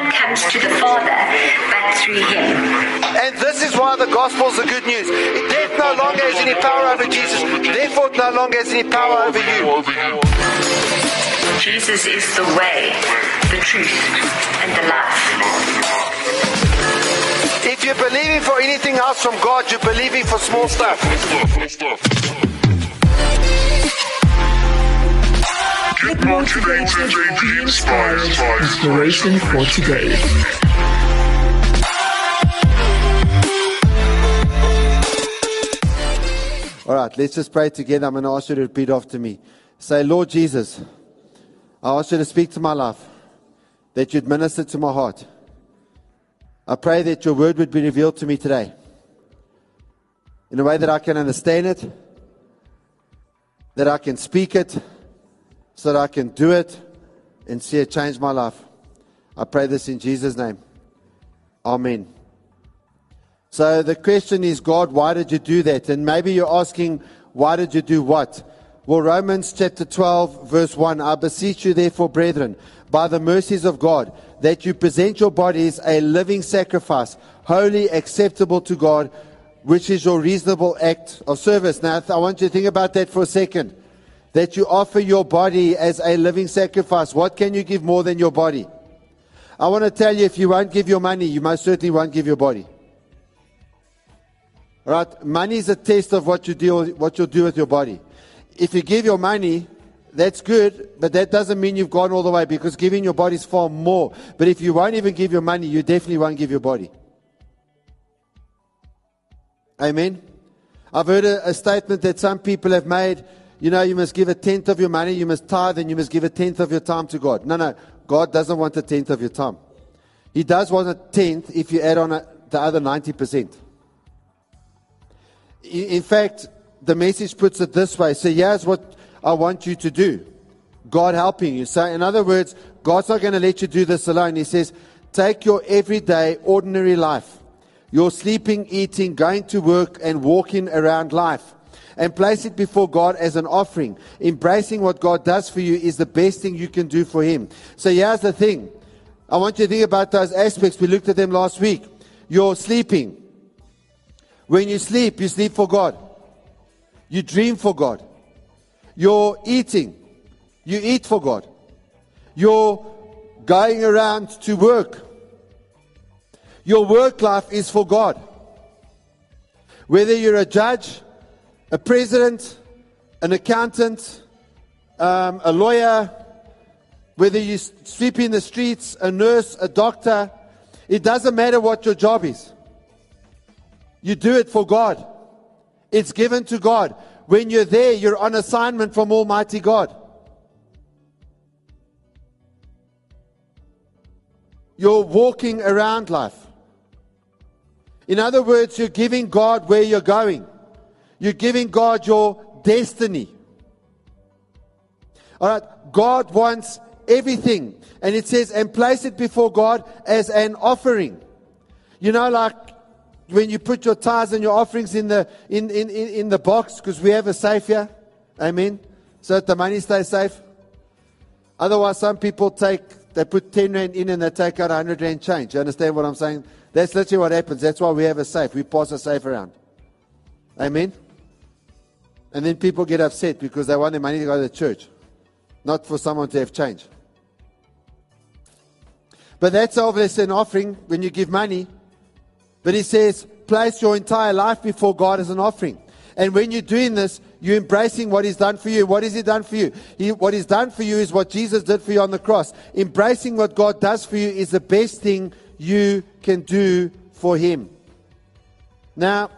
one comes to the Father but through him. And this is why the gospel is the good news. Death no longer has any power over Jesus. Therefore, no longer has any power over you. Jesus is the way, the truth, and the life. If you're believing for anything else from God, you're believing for small stuff. Get motivated and be inspired. Inspiration for today. All right, let's just pray together. I'm going to ask you to repeat after me. Say, Lord Jesus, I ask you to speak to my life, that you'd minister to my heart. I pray that your word would be revealed to me today in a way that I can understand it, that I can speak it, so that I can do it and see it change my life. I pray this in Jesus' name. Amen. So the question is, God, why did you do that? And maybe you're asking, why did you do what? Well, Romans chapter 12, verse 1 I beseech you, therefore, brethren, by the mercies of God, that you present your bodies a living sacrifice, holy, acceptable to God, which is your reasonable act of service. Now, I want you to think about that for a second. That you offer your body as a living sacrifice. What can you give more than your body? I want to tell you if you won't give your money, you most certainly won't give your body. Right? Money is a test of what you do, what you'll do with your body. If you give your money, that's good, but that doesn't mean you've gone all the way because giving your body is far more. But if you won't even give your money, you definitely won't give your body. Amen. I've heard a, a statement that some people have made. You know, you must give a tenth of your money, you must tithe, and you must give a tenth of your time to God. No, no. God doesn't want a tenth of your time. He does want a tenth if you add on a, the other 90%. In, in fact, the message puts it this way. So here's what I want you to do. God helping you. So in other words, God's not going to let you do this alone. He says, take your everyday, ordinary life, your sleeping, eating, going to work, and walking around life, and place it before God as an offering. Embracing what God does for you is the best thing you can do for Him. So here's the thing. I want you to think about those aspects. We looked at them last week. You're sleeping. When you sleep, you sleep for God. You dream for God. You're eating. You eat for God. You're going around to work. Your work life is for God. Whether you're a judge, a president, an accountant, um, a lawyer, whether you sweep in the streets, a nurse, a doctor, it doesn't matter what your job is. You do it for God. It's given to God. When you're there, you're on assignment from Almighty God. You're walking around life. In other words, you're giving God where you're going. You're giving God your destiny. All right. God wants everything. And it says, and place it before God as an offering. You know, like when you put your tithes and your offerings in the, in, in, in, in the box, because we have a safe here. Amen. So that the money stays safe. Otherwise, some people take, they put 10 rand in and they take out 100 rand change. You understand what I'm saying? That's literally what happens. That's why we have a safe. We pass a safe around. Amen. And then people get upset because they want their money to go to the church, not for someone to have change. But that's obviously an offering when you give money. But he says, place your entire life before God as an offering. And when you're doing this, you're embracing what He's done for you. What has He done for you? He, what He's done for you is what Jesus did for you on the cross. Embracing what God does for you is the best thing you can do for Him. Now,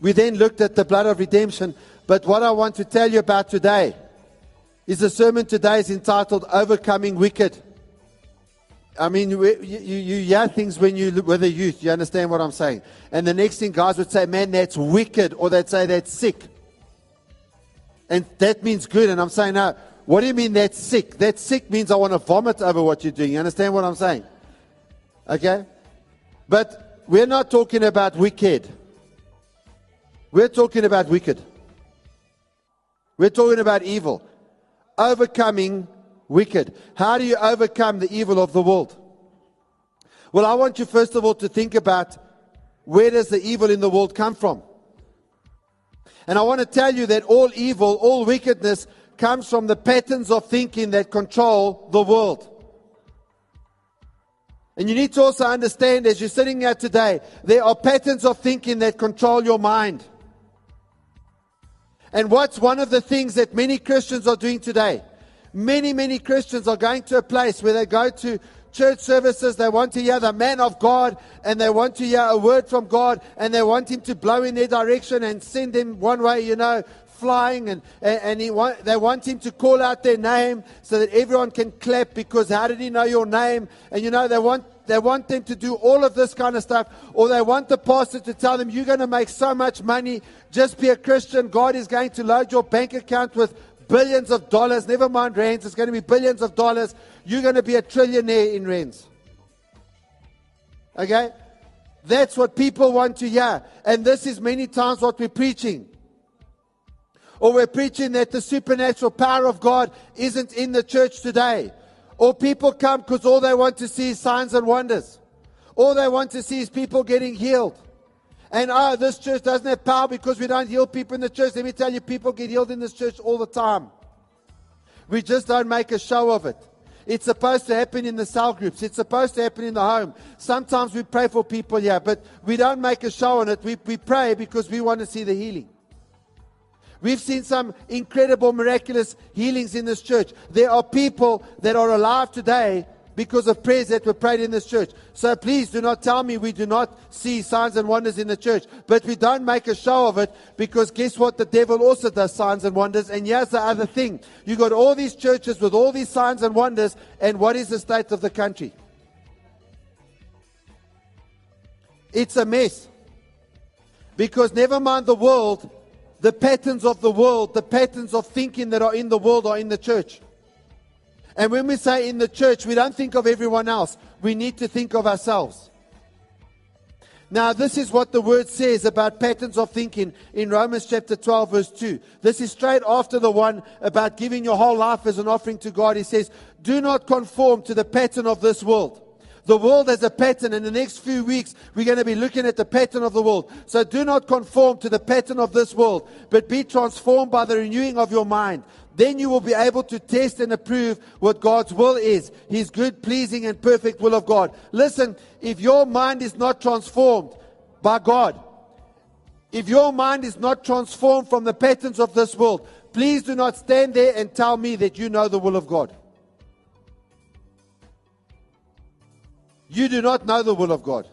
we then looked at the blood of redemption. But what I want to tell you about today is the sermon today is entitled Overcoming Wicked. I mean, you, you, hear things when you with the youth. You understand what I'm saying? And the next thing guys would say, man, that's wicked. Or they'd say, that's sick. And that means good. And I'm saying, no, what do you mean that's sick? That sick means I want to vomit over what you're doing. You understand what I'm saying? Okay? But we're not talking about wicked. We're talking about wicked. We're talking about evil. Overcoming wicked. How do you overcome the evil of the world? Well, I want you first of all to think about where does the evil in the world come from? And I want to tell you that all evil, all wickedness comes from the patterns of thinking that control the world. And you need to also understand as you're sitting here today, there are patterns of thinking that control your mind. And what's one of the things that many Christians are doing today? Many, many Christians are going to a place where they go to church services, they want to hear the man of God, and they want to hear a word from God, and they want him to blow in their direction and send them one way, you know, flying, and, and, he want, they want him to call out their name so that everyone can clap because how did he know your name? And you know, they want they want them to do all of this kind of stuff, or they want the pastor to tell them, You're going to make so much money. Just be a Christian. God is going to load your bank account with billions of dollars. Never mind rands, it's going to be billions of dollars. You're going to be a trillionaire in rands. Okay? That's what people want to hear. And this is many times what we're preaching. Or we're preaching that the supernatural power of God isn't in the church today. Or people come because all they want to see is signs and wonders. All they want to see is people getting healed. And oh, this church doesn't have power because we don't heal people in the church. Let me tell you, people get healed in this church all the time. We just don't make a show of it. It's supposed to happen in the cell groups. It's supposed to happen in the home. Sometimes we pray for people here, but we don't make a show on it. We, we pray because we want to see the healing. We've seen some incredible, miraculous healings in this church. There are people that are alive today because of prayers that were prayed in this church. So please do not tell me we do not see signs and wonders in the church. But we don't make a show of it because guess what? The devil also does signs and wonders. And here's the other thing. You got all these churches with all these signs and wonders. And what is the state of the country? It's a mess. Because never mind the world, the patterns of the world, the patterns of thinking that are in the world are in the church. And when we say in the church, we don't think of everyone else. We need to think of ourselves. Now, this is what the word says about patterns of thinking in Romans chapter 12, verse 2. This is straight after the one about giving your whole life as an offering to God. He says, Do not conform to the pattern of this world. The world has a pattern. In the next few weeks, we're going to be looking at the pattern of the world. So do not conform to the pattern of this world, but be transformed by the renewing of your mind. Then you will be able to test and approve what God's will is His good, pleasing, and perfect will of God. Listen, if your mind is not transformed by God, if your mind is not transformed from the patterns of this world, please do not stand there and tell me that you know the will of God. You do not know the will of God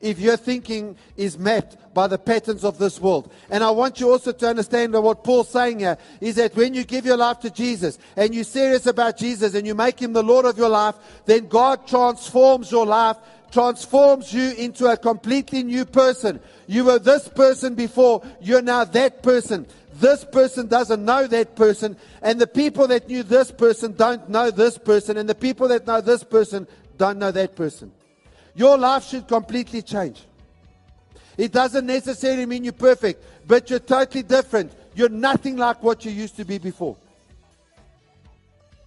if your thinking is mapped by the patterns of this world. And I want you also to understand that what Paul's saying here is that when you give your life to Jesus and you're serious about Jesus and you make him the Lord of your life, then God transforms your life, transforms you into a completely new person. You were this person before, you're now that person. This person doesn't know that person, and the people that knew this person don't know this person, and the people that know this person don't know that person. Your life should completely change. It doesn't necessarily mean you're perfect, but you're totally different. You're nothing like what you used to be before.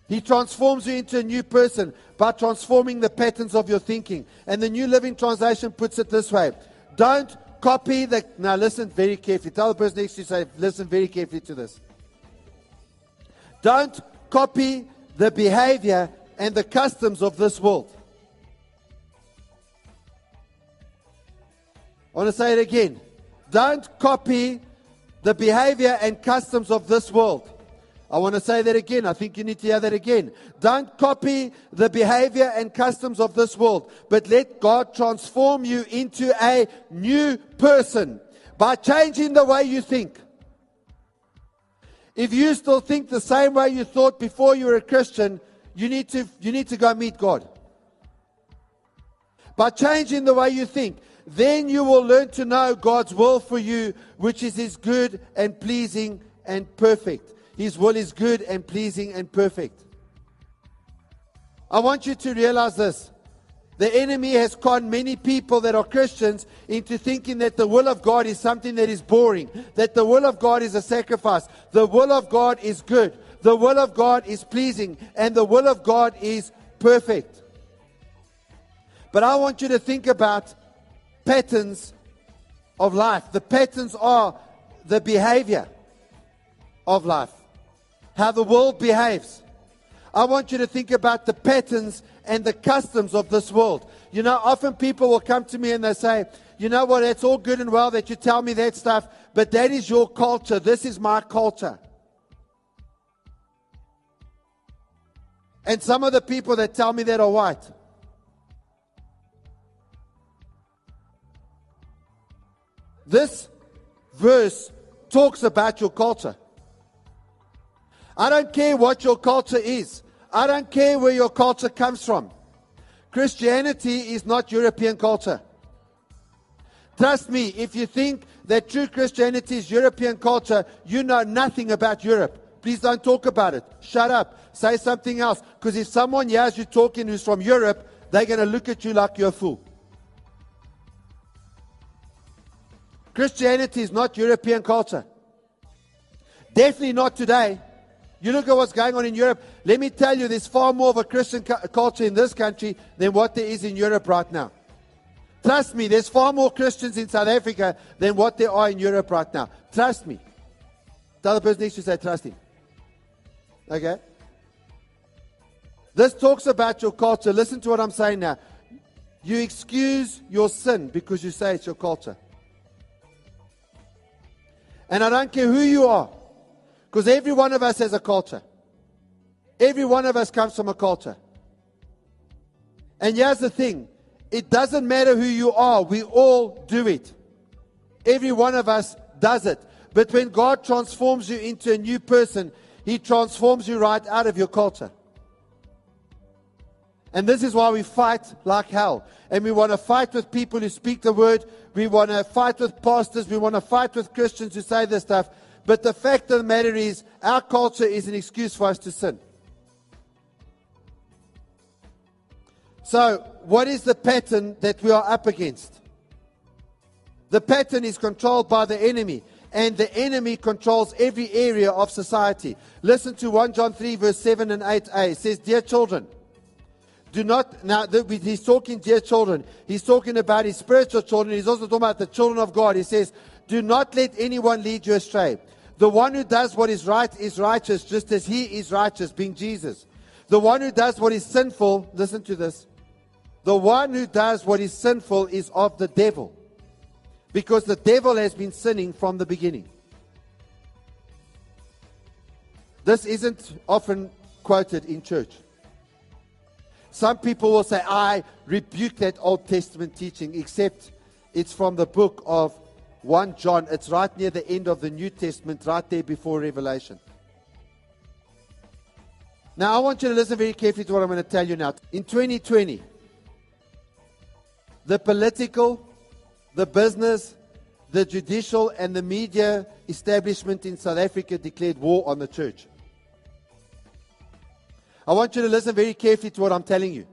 He transforms you into a new person by transforming the patterns of your thinking. And the New Living Translation puts it this way Don't copy the. Now, listen very carefully. Tell the person next to you, say, listen very carefully to this. Don't copy the behavior and the customs of this world. I want to say it again. Don't copy the behavior and customs of this world. I want to say that again. I think you need to hear that again. Don't copy the behavior and customs of this world, but let God transform you into a new person by changing the way you think. If you still think the same way you thought before you were a Christian, you need to, you need to go meet God. By changing the way you think, then you will learn to know God's will for you, which is His good and pleasing and perfect. His will is good and pleasing and perfect. I want you to realize this. The enemy has conned many people that are Christians into thinking that the will of God is something that is boring, that the will of God is a sacrifice. The will of God is good. The will of God is pleasing, and the will of God is perfect. But I want you to think about patterns of life. The patterns are the behavior of life, how the world behaves. I want you to think about the patterns and the customs of this world. You know, often people will come to me and they say, you know what, it's all good and well that you tell me that stuff, but that is your culture. This is my culture. And some of the people that tell me that are white. This verse talks about your culture. I don't care what your culture is. I don't care where your culture comes from. Christianity is not European culture. Trust me, if you think that true Christianity is European culture, you know nothing about Europe. Please don't talk about it. Shut up. Say something else. Because if someone hears you talking who's from Europe, they're going to look at you like you're a fool. Christianity is not European culture. Definitely not today. You look at what's going on in Europe. Let me tell you, there's far more of a Christian cu- culture in this country than what there is in Europe right now. Trust me, there's far more Christians in South Africa than what there are in Europe right now. Trust me. The other person needs to say, trust him. Okay? This talks about your culture. Listen to what I'm saying now. You excuse your sin because you say it's your culture. And I don't care who you are, because every one of us has a culture. Every one of us comes from a culture. And here's the thing it doesn't matter who you are, we all do it. Every one of us does it. But when God transforms you into a new person, He transforms you right out of your culture. And this is why we fight like hell. And we want to fight with people who speak the word. We want to fight with pastors. We want to fight with Christians who say this stuff. But the fact of the matter is, our culture is an excuse for us to sin. So, what is the pattern that we are up against? The pattern is controlled by the enemy, and the enemy controls every area of society. Listen to 1 John 3, verse 7 and 8a. It says, Dear children, do not, now he's talking, dear children, he's talking about his spiritual children. He's also talking about the children of God. He says, Do not let anyone lead you astray. The one who does what is right is righteous, just as he is righteous, being Jesus. The one who does what is sinful, listen to this. The one who does what is sinful is of the devil, because the devil has been sinning from the beginning. This isn't often quoted in church. Some people will say, I rebuke that Old Testament teaching, except it's from the book of 1 John. It's right near the end of the New Testament, right there before Revelation. Now, I want you to listen very carefully to what I'm going to tell you now. In 2020, the political, the business, the judicial, and the media establishment in South Africa declared war on the church. I want you to listen very carefully to what I'm telling you.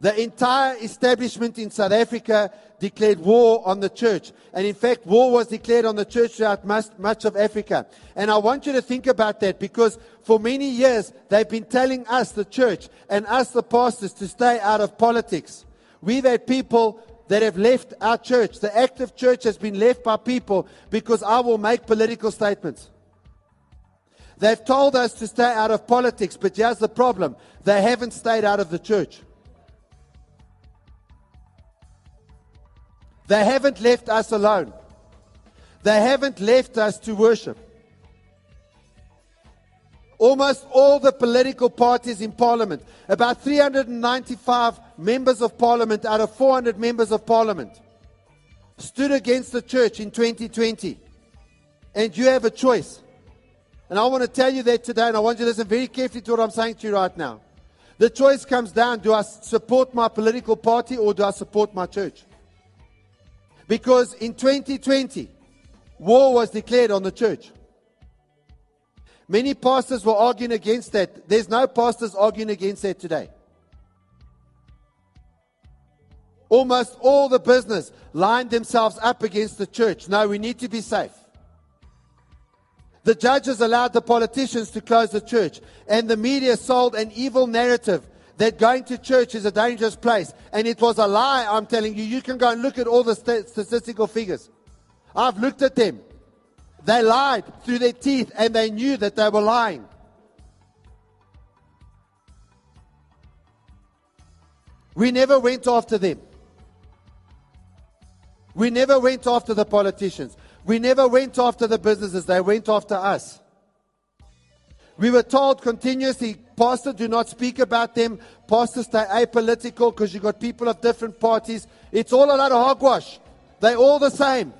The entire establishment in South Africa declared war on the church. And in fact, war was declared on the church throughout much, of Africa. And I want you to think about that because for many years, they've been telling us, the church, and us, the pastors, to stay out of politics. We've had people that have left our church. The active church has been left by people because I will make political statements. They've told us to stay out of politics, but here's the problem they haven't stayed out of the church. They haven't left us alone. They haven't left us to worship. Almost all the political parties in parliament, about 395 members of parliament out of 400 members of parliament, stood against the church in 2020. And you have a choice. And I want to tell you that today, and I want you to listen very carefully to what I'm saying to you right now. The choice comes down do I support my political party or do I support my church? Because in 2020, war was declared on the church. Many pastors were arguing against that. There's no pastors arguing against that today. Almost all the business lined themselves up against the church. No, we need to be safe. The judges allowed the politicians to close the church, and the media sold an evil narrative that going to church is a dangerous place. And it was a lie, I'm telling you. You can go and look at all the st- statistical figures. I've looked at them. They lied through their teeth and they knew that they were lying. We never went after them. We never went after the politicians. We never went after the businesses. They went after us. We were told continuously, Pastor, do not speak about them. Pastor, stay apolitical because you've got people of different parties. It's all a lot of hogwash. They're all the same.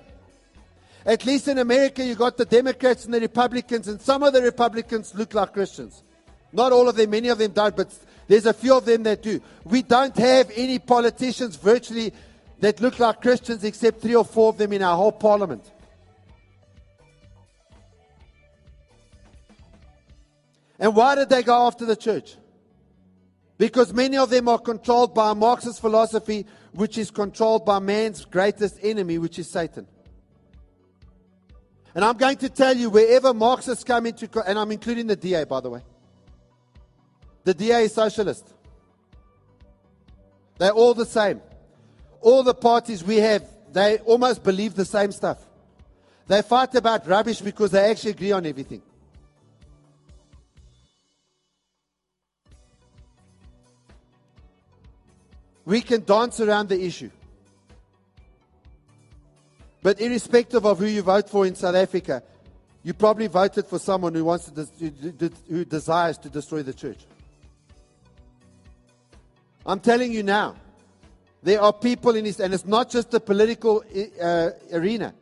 At least in America, you got the Democrats and the Republicans, and some of the Republicans look like Christians. Not all of them, many of them don't, but there's a few of them that do. We don't have any politicians virtually that look like Christians except three or four of them in our whole parliament. And why did they go after the church? Because many of them are controlled by Marxist philosophy, which is controlled by man's greatest enemy, which is Satan. And I'm going to tell you, wherever Marxists come into, and I'm including the DA, by the way. The DA is socialist. They're all the same. All the parties we have, they almost believe the same stuff. They fight about rubbish because they actually agree on everything. We can dance around the issue. But irrespective of who you vote for in South Africa, you probably voted for someone who wants to, who desires to destroy the church. I'm telling you now, there are people in this, and it's not just the political uh, arena.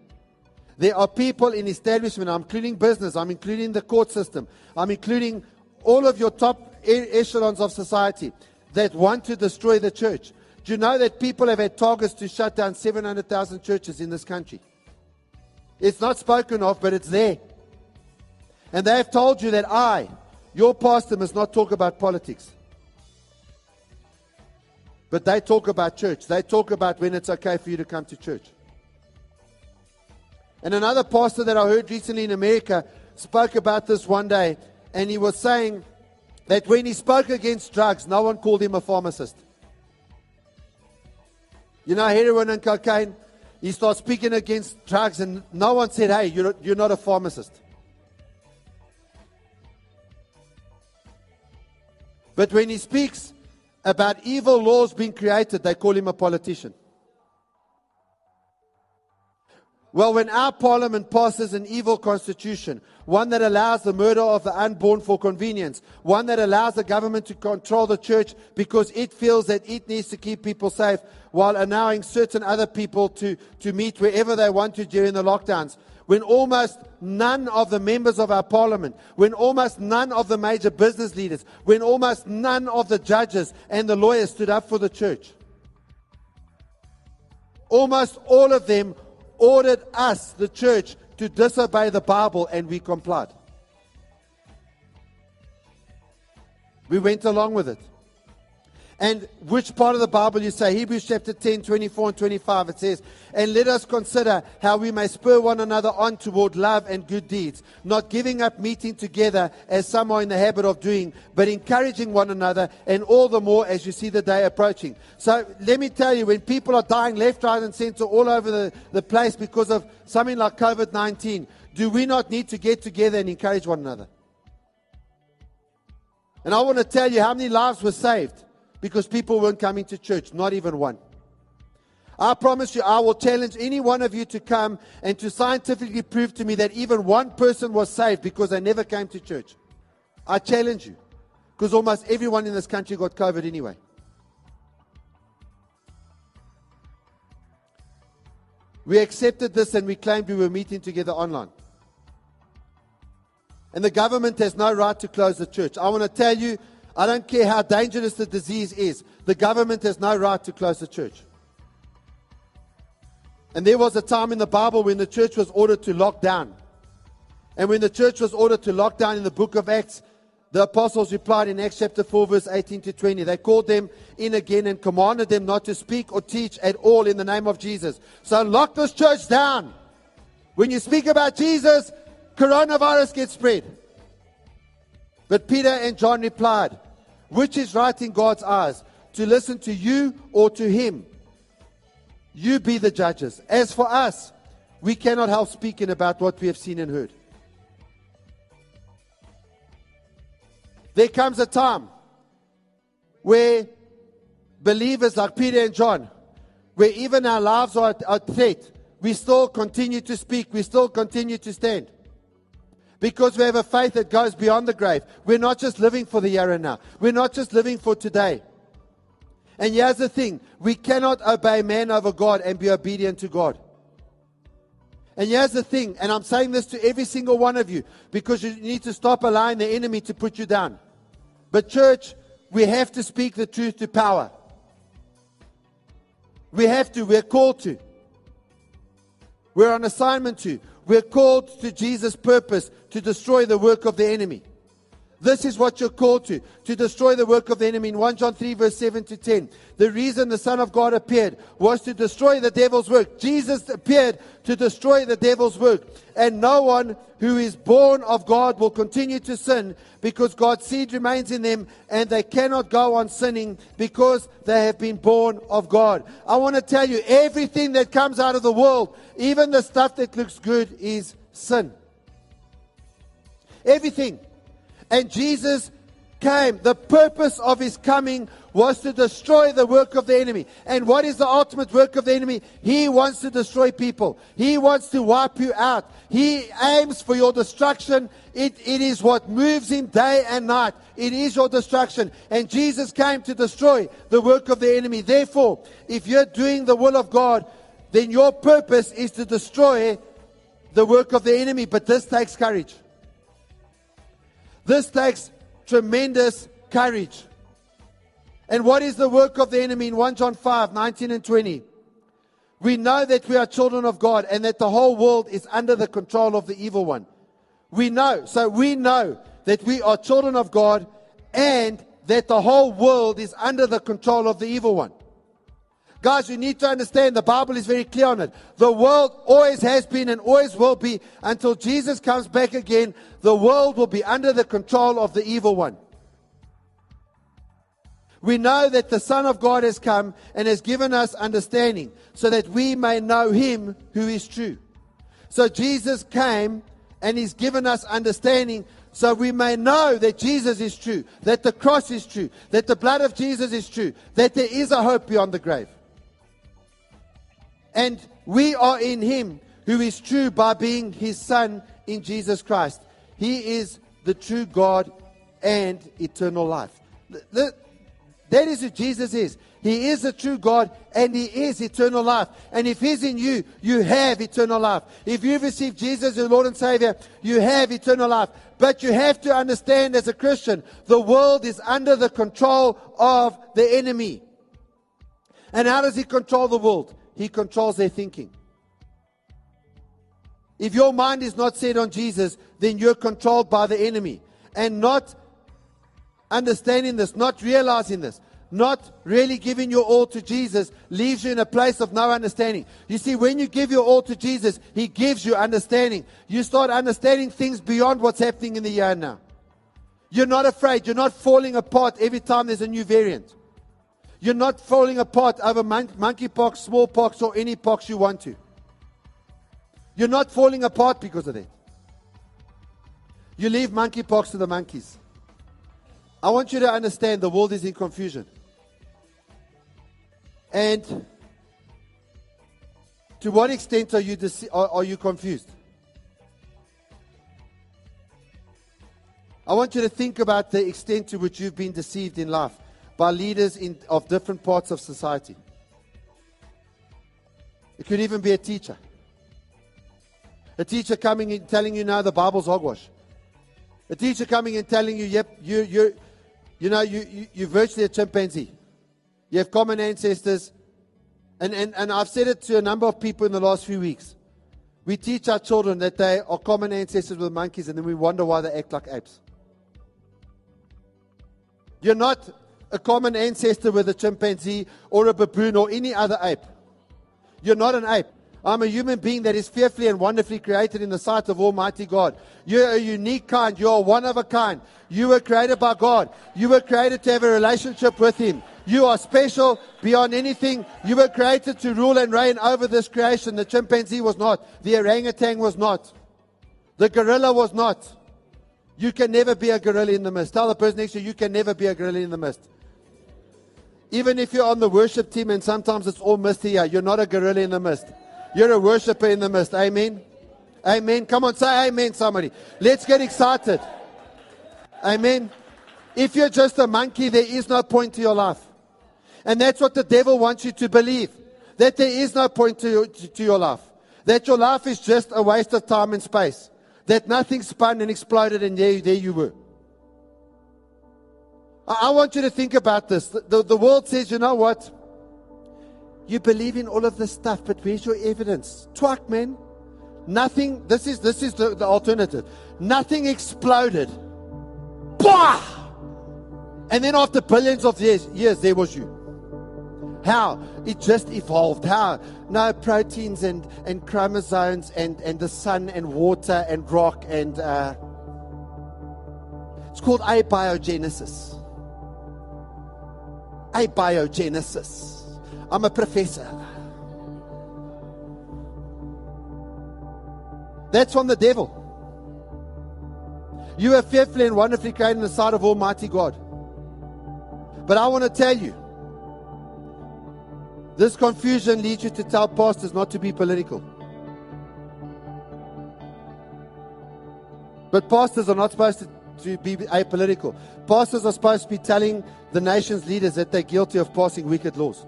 There are people in establishment. I'm including business. I'm including the court system. I'm including all of your top echelons of society that want to destroy the church. Do you know that people have had targets to shut down 700,000 churches in this country? It's not spoken of, but it's there. And they have told you that I, your pastor, must not talk about politics. But they talk about church. They talk about when it's okay for you to come to church. And another pastor that I heard recently in America spoke about this one day, and he was saying that when he spoke against drugs, no one called him a pharmacist. You know, heroin and cocaine, he starts speaking against drugs, and no one said, Hey, you're, you're not a pharmacist. But when he speaks about evil laws being created, they call him a politician. Well, when our parliament passes an evil constitution, one that allows the murder of the unborn for convenience, one that allows the government to control the church because it feels that it needs to keep people safe while allowing certain other people to, to meet wherever they want to during the lockdowns, when almost none of the members of our parliament, when almost none of the major business leaders, when almost none of the judges and the lawyers stood up for the church. Almost all of them ordered us, the church, to disobey the Bible, and we complied. We went along with it. And which part of the Bible you say? Hebrews chapter 10, 24 and 25. It says, And let us consider how we may spur one another on toward love and good deeds, not giving up meeting together as some are in the habit of doing, but encouraging one another, and all the more as you see the day approaching. So let me tell you, when people are dying left, right, and center all over the, the place because of something like COVID 19, do we not need to get together and encourage one another? And I want to tell you how many lives were saved because people weren't coming to church, not even one. I promise you, I will challenge any one of you to come and to scientifically prove to me that even one person was saved because they never came to church. I challenge you. Because almost everyone in this country got COVID anyway. We accepted this and we claimed we were meeting together online. And the government has no right to close the church. I want to tell you, I don't care how dangerous the disease is. The government has no right to close the church. And there was a time in the Bible when the church was ordered to lock down. And when the church was ordered to lock down in the book of Acts, the apostles replied in Acts chapter 4, verse 18 to 20. They called them in again and commanded them not to speak or teach at all in the name of Jesus. So lock this church down. When you speak about Jesus, coronavirus gets spread. But Peter and John replied, Which is right in God's eyes? To listen to you or to him? You be the judges. As for us, we cannot help speaking about what we have seen and heard. There comes a time where believers like Peter and John, where even our lives are at threat, we still continue to speak, we still continue to stand. Because we have a faith that goes beyond the grave. We're not just living for the here and now. We're not just living for today. And here's the thing we cannot obey man over God and be obedient to God. And here's the thing, and I'm saying this to every single one of you because you need to stop allowing the enemy to put you down. But, church, we have to speak the truth to power. We have to, we're called to. We're on assignment to. We're called to Jesus' purpose to destroy the work of the enemy. This is what you're called to, to destroy the work of the enemy. In 1 John 3, verse 7 to 10. The reason the Son of God appeared was to destroy the devil's work. Jesus appeared to destroy the devil's work. And no one who is born of God will continue to sin because God's seed remains in them and they cannot go on sinning because they have been born of God. I want to tell you, everything that comes out of the world, even the stuff that looks good, is sin. Everything. And Jesus came. The purpose of his coming was to destroy the work of the enemy. And what is the ultimate work of the enemy? He wants to destroy people. He wants to wipe you out. He aims for your destruction. It, it is what moves him day and night. It is your destruction. And Jesus came to destroy the work of the enemy. Therefore, if you're doing the will of God, then your purpose is to destroy the work of the enemy. But this takes courage. This takes tremendous courage. And what is the work of the enemy in 1 John 5 19 and 20? We know that we are children of God and that the whole world is under the control of the evil one. We know. So we know that we are children of God and that the whole world is under the control of the evil one. Guys, you need to understand the Bible is very clear on it. The world always has been and always will be until Jesus comes back again. The world will be under the control of the evil one. We know that the Son of God has come and has given us understanding so that we may know Him who is true. So Jesus came and He's given us understanding so we may know that Jesus is true, that the cross is true, that the blood of Jesus is true, that there is a hope beyond the grave. And we are in him who is true by being his son in Jesus Christ. He is the true God and eternal life. That is who Jesus is. He is the true God and He is eternal life. And if He's in you, you have eternal life. If you've received Jesus as Lord and Savior, you have eternal life. But you have to understand as a Christian, the world is under the control of the enemy. And how does He control the world? He controls their thinking. If your mind is not set on Jesus, then you're controlled by the enemy. And not understanding this, not realizing this, not really giving your all to Jesus leaves you in a place of no understanding. You see, when you give your all to Jesus, He gives you understanding. You start understanding things beyond what's happening in the year now. You're not afraid. You're not falling apart every time there's a new variant. You're not falling apart over mon- monkeypox, smallpox, or any pox you want to. You're not falling apart because of that. You leave monkeypox to the monkeys. I want you to understand the world is in confusion. And to what extent are you, dece- are, are you confused? I want you to think about the extent to which you've been deceived in life by leaders in, of different parts of society. It could even be a teacher. A teacher coming in telling you now the Bible's hogwash. A teacher coming in telling you, yep, you, you, you know, you, you, you're virtually a chimpanzee. You have common ancestors. And, and, and I've said it to a number of people in the last few weeks. We teach our children that they are common ancestors with monkeys, and then we wonder why they act like apes. You're not a common ancestor with a chimpanzee or a baboon or any other ape. You're not an ape. I'm a human being that is fearfully and wonderfully created in the sight of Almighty God. You're a unique kind. You're one of a kind. You were created by God. You were created to have a relationship with Him. You are special beyond anything. You were created to rule and reign over this creation. The chimpanzee was not. The orangutan was not. The gorilla was not. You can never be a gorilla in the mist. Tell the person next to you, you can never be a gorilla in the mist. Even if you're on the worship team and sometimes it's all misty here, you're not a gorilla in the mist. You're a worshiper in the mist. Amen. Amen. Come on, say amen, somebody. Let's get excited. Amen. If you're just a monkey, there is no point to your life. And that's what the devil wants you to believe. That there is no point to, your- to, your life. That your life is just a waste of time and space. That nothing spun and exploded and there, there you were. I, want you to think about this. The, the, the world says, you know what? You believe in all of this stuff, but where's your evidence? Twat, man. Nothing, this is, this is the, the alternative. Nothing exploded. Bah! And then after billions of years, years, there was you. How? It just evolved. How? No proteins and, and chromosomes and, and the sun and water and rock and uh, it's called abiogenesis. Abiogenesis. I'm a professor. That's from the devil. You are fearfully and wonderfully created in the sight of Almighty God. But I want to tell you, this confusion leads you to tell pastors not to be political. But pastors are not supposed to, to be apolitical. Pastors are supposed to be telling the nation's leaders that they're guilty of passing wicked laws.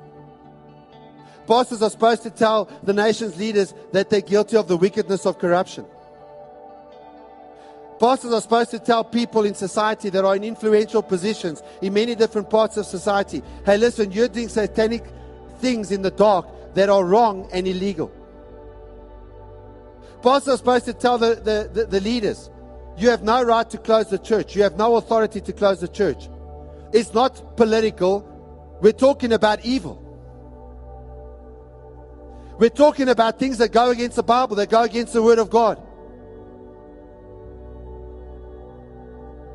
Pastors are supposed to tell the nation's leaders that they're guilty of the wickedness of corruption. Pastors are supposed to tell people in society that are in influential positions in many different parts of society hey, listen, you're doing satanic things in the dark that are wrong and illegal. Pastors are supposed to tell the, the, the, the leaders you have no right to close the church, you have no authority to close the church. It's not political, we're talking about evil. We're talking about things that go against the Bible, that go against the Word of God.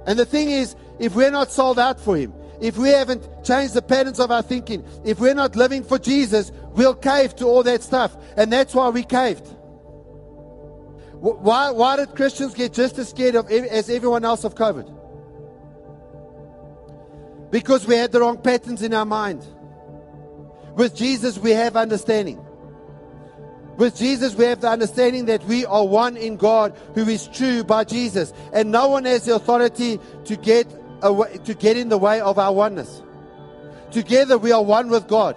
And the thing is, if we're not sold out for Him, if we haven't changed the patterns of our thinking, if we're not living for Jesus, we'll cave to all that stuff. And that's why we caved. Wh- Why, why did Christians get just as scared of as everyone else of COVID? Because we had the wrong patterns in our mind. With Jesus, we have understanding. With Jesus, we have the understanding that we are one in God who is true by Jesus. And no one has the authority to get, away, to get in the way of our oneness. Together, we are one with God.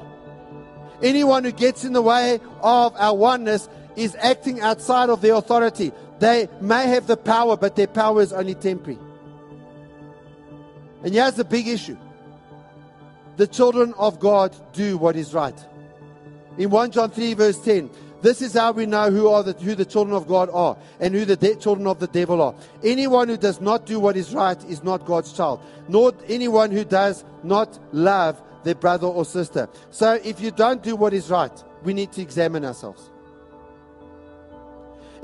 Anyone who gets in the way of our oneness is acting outside of their authority. They may have the power, but their power is only temporary. And here's the big issue the children of God do what is right. In 1 John 3, verse 10, this is how we know who, are the, who the children of God are and who the de- children of the devil are. Anyone who does not do what is right is not God's child, nor anyone who does not love their brother or sister. So if you don't do what is right, we need to examine ourselves.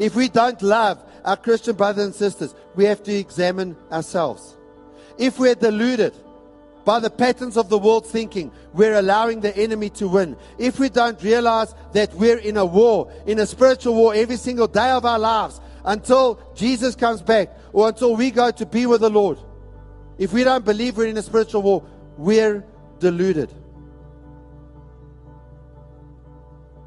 If we don't love our Christian brothers and sisters, we have to examine ourselves. If we're deluded by the patterns of the world's thinking, we're allowing the enemy to win. If we don't realize that we're in a war, in a spiritual war every single day of our lives until Jesus comes back or until we go to be with the Lord, if we don't believe we're in a spiritual war, we're deluded.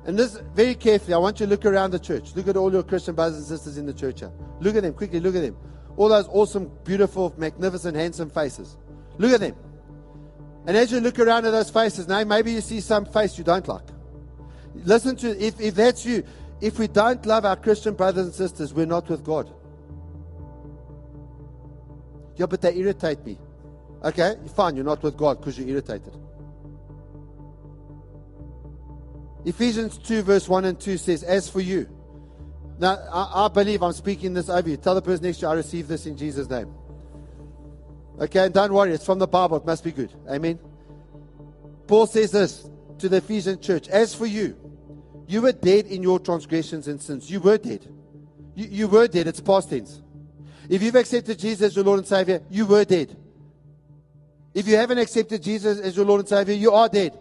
And this very carefully, I want you to look around the church. Look at all your Christian brothers and sisters in the church. here. Look at them, quickly, look at them. All those awesome, beautiful, magnificent, handsome faces. Look at them. And as you look around at those faces, now maybe you see some face you don't like. Listen to if, if that's you, if we don't love our Christian brothers and sisters, we're not with God. Yeah, but they irritate me. Okay, fine, you're not with God because you're irritated. Ephesians 2, verse 1 and 2 says, As for you. Now, I, I believe I'm speaking this over you. Tell the person next to you, I receive this in Jesus' name. Okay, and don't worry, it's from the Bible. It must be good. Amen. Paul says this to the Ephesian church As for you, You were dead in your transgressions and sins. You were dead. You, you were dead. It's past tense. If you've accepted Jesus as your Lord and Savior, you were dead. If you haven't accepted Jesus as your Lord and Savior, you are dead.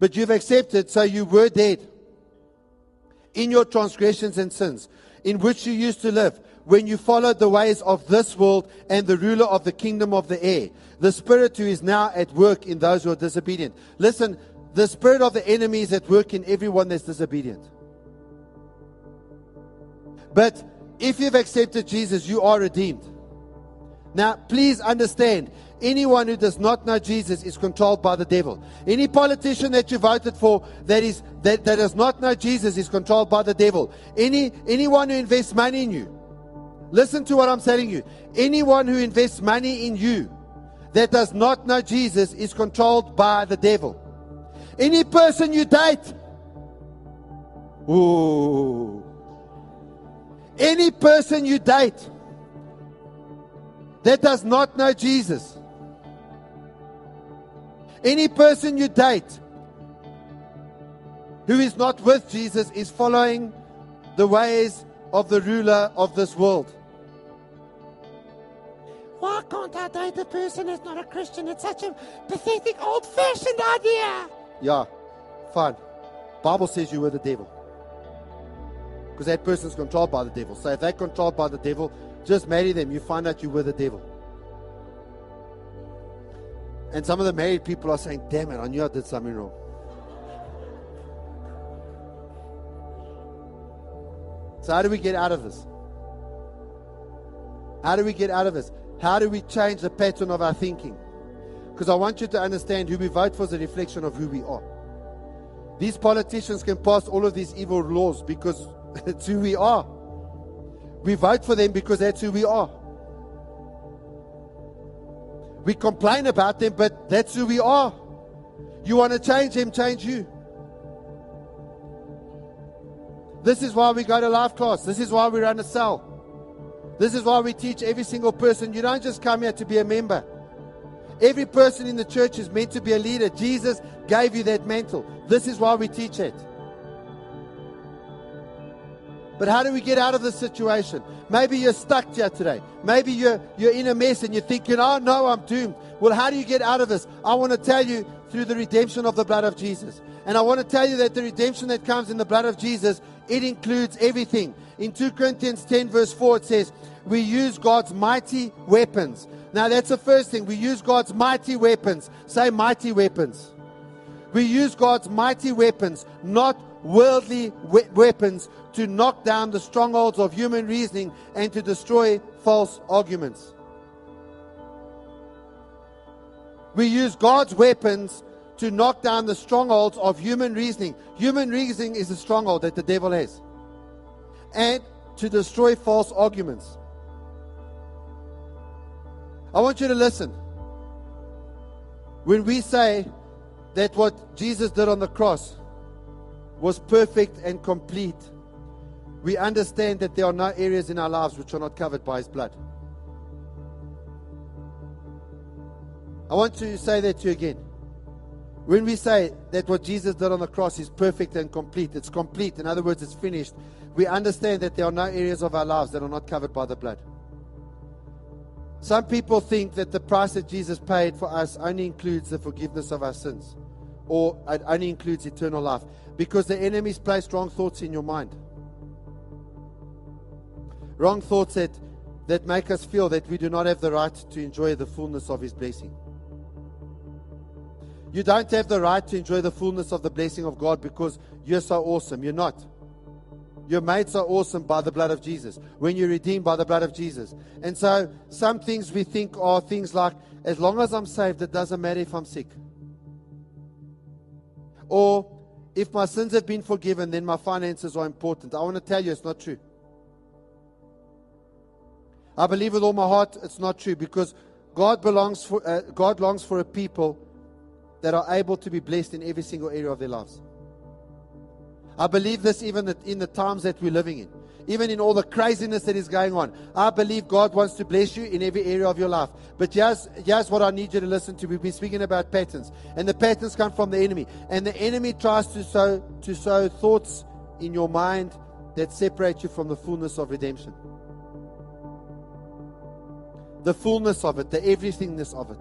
But you've accepted, so you were dead in your transgressions and sins, in which you used to live, when you followed the ways of this world and the ruler of the kingdom of the air, the spirit who is now at work in those who are disobedient. Listen, the spirit of the enemy is at work in everyone that's disobedient. But if you've accepted Jesus, you are redeemed. Now, please understand, anyone who does not know Jesus is controlled by the devil. Any politician that you voted for that is that, that does not know Jesus is controlled by the devil. Any anyone who invests money in you, listen to what I'm telling you. Anyone who invests money in you that does not know Jesus is controlled by the devil. Any person you date, ooh, any person you date that does not know Jesus, any person you date who is not with Jesus is following the ways of the ruler of this world. Why can't I date a person that's not a Christian? It's such a pathetic, old fashioned idea. Yeah, fine. Bible says you were the devil. Because that person's controlled by the devil. So if they're controlled by the devil, just marry them. You find out you were the devil. And some of the married people are saying, damn it, I knew I did something wrong. So how do we get out of this? How do we get out of this? How do we change the pattern of our thinking? Because I want you to understand who we vote for is a reflection of who we are. These politicians can pass all of these evil laws because it's who we are. We vote for them because that's who we are. We complain about them, but that's who we are. You want to change them, change you. This is why we go to life class. This is why we run a cell. This is why we teach every single person. You don't just come here to be a member. Every person in the church is meant to be a leader. Jesus gave you that mantle. This is why we teach it. But how do we get out of this situation? Maybe you're stuck here today. Maybe you're, you're in a mess and you're thinking, oh no, I'm doomed. Well, how do you get out of this? I want to tell you through the redemption of the blood of Jesus. And I want to tell you that the redemption that comes in the blood of Jesus, it includes everything. In 2 Corinthians 10, verse 4, it says, We use God's mighty weapons. Now, that's the first thing. We use God's mighty weapons. Say mighty weapons. We use God's mighty weapons, not worldly we- weapons, to knock down the strongholds of human reasoning and to destroy false arguments. We use God's weapons to knock down the strongholds of human reasoning. Human reasoning is a stronghold that the devil has. And to destroy false arguments. I want you to listen. When we say that what Jesus did on the cross was perfect and complete, we understand that there are no areas in our lives which are not covered by His blood. I want to say that to you again. When we say that what Jesus did on the cross is perfect and complete, it's complete. In other words, it's finished. We understand that there are no areas of our lives that are not covered by the blood. Some people think that the price that Jesus paid for us only includes the forgiveness of our sins or it only includes eternal life because the enemy's placed wrong thoughts in your mind. Wrong thoughts that, that make us feel that we do not have the right to enjoy the fullness of his blessing. You don't have the right to enjoy the fullness of the blessing of God because you're so awesome. You're not. Your mates are awesome by the blood of Jesus. When you're redeemed by the blood of Jesus. And so some things we think are things like, as long as I'm saved, it doesn't matter if I'm sick. Or if my sins have been forgiven, then my finances are important. I want to tell you it's not true. I believe with all my heart it's not true because God belongs for uh, God longs for a people that are able to be blessed in every single area of their lives. I believe this even in the times that we're living in, even in all the craziness that is going on. I believe God wants to bless you in every area of your life. But here's, here's what I need you to listen to. We've been speaking about patterns, and the patterns come from the enemy. And the enemy tries to sow, to sow thoughts in your mind that separate you from the fullness of redemption. The fullness of it, the everythingness of it.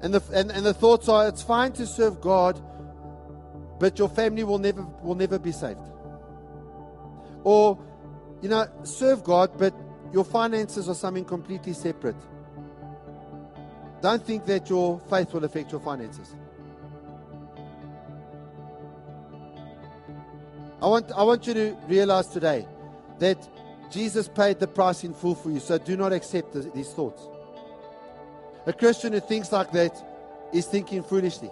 And the, and, and the thoughts are it's fine to serve God, but your family will never, will never be saved. Or, you know, serve God, but your finances are something completely separate. Don't think that your faith will affect your finances. I want, I want you to realize today that Jesus paid the price in full for you, so do not accept these thoughts. A Christian who thinks like that is thinking foolishly.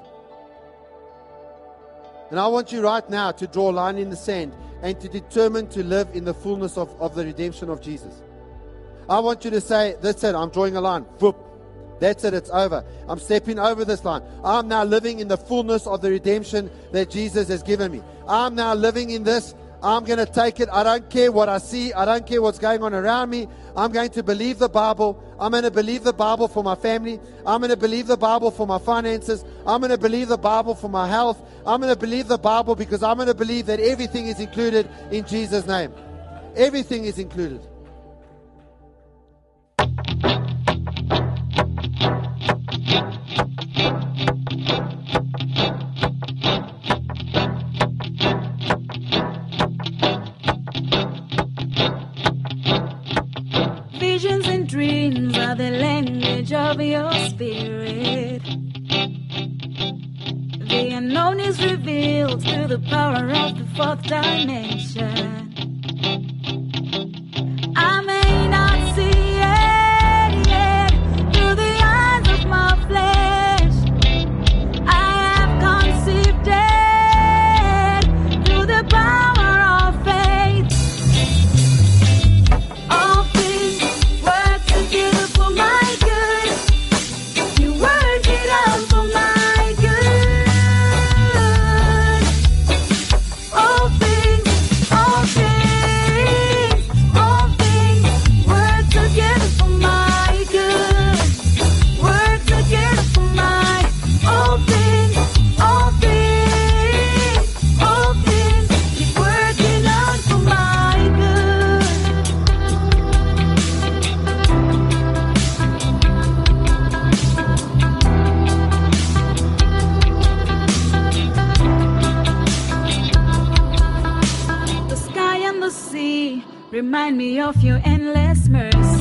And I want you right now to draw a line in the sand and to determine to live in the fullness of, of the redemption of Jesus. I want you to say, That's it, I'm drawing a line. Whoop. That's it, it's over. I'm stepping over this line. I'm now living in the fullness of the redemption that Jesus has given me. I'm now living in this. I'm going to take it. I don't care what I see. I don't care what's going on around me. I'm going to believe the Bible. I'm going to believe the Bible for my family. I'm going to believe the Bible for my finances. I'm going to believe the Bible for my health. I'm going to believe the Bible because I'm going to believe that everything is included in Jesus' name. Everything is included. Of your spirit. The unknown is revealed through the power of the fourth dimension. Remind me of your endless mercy.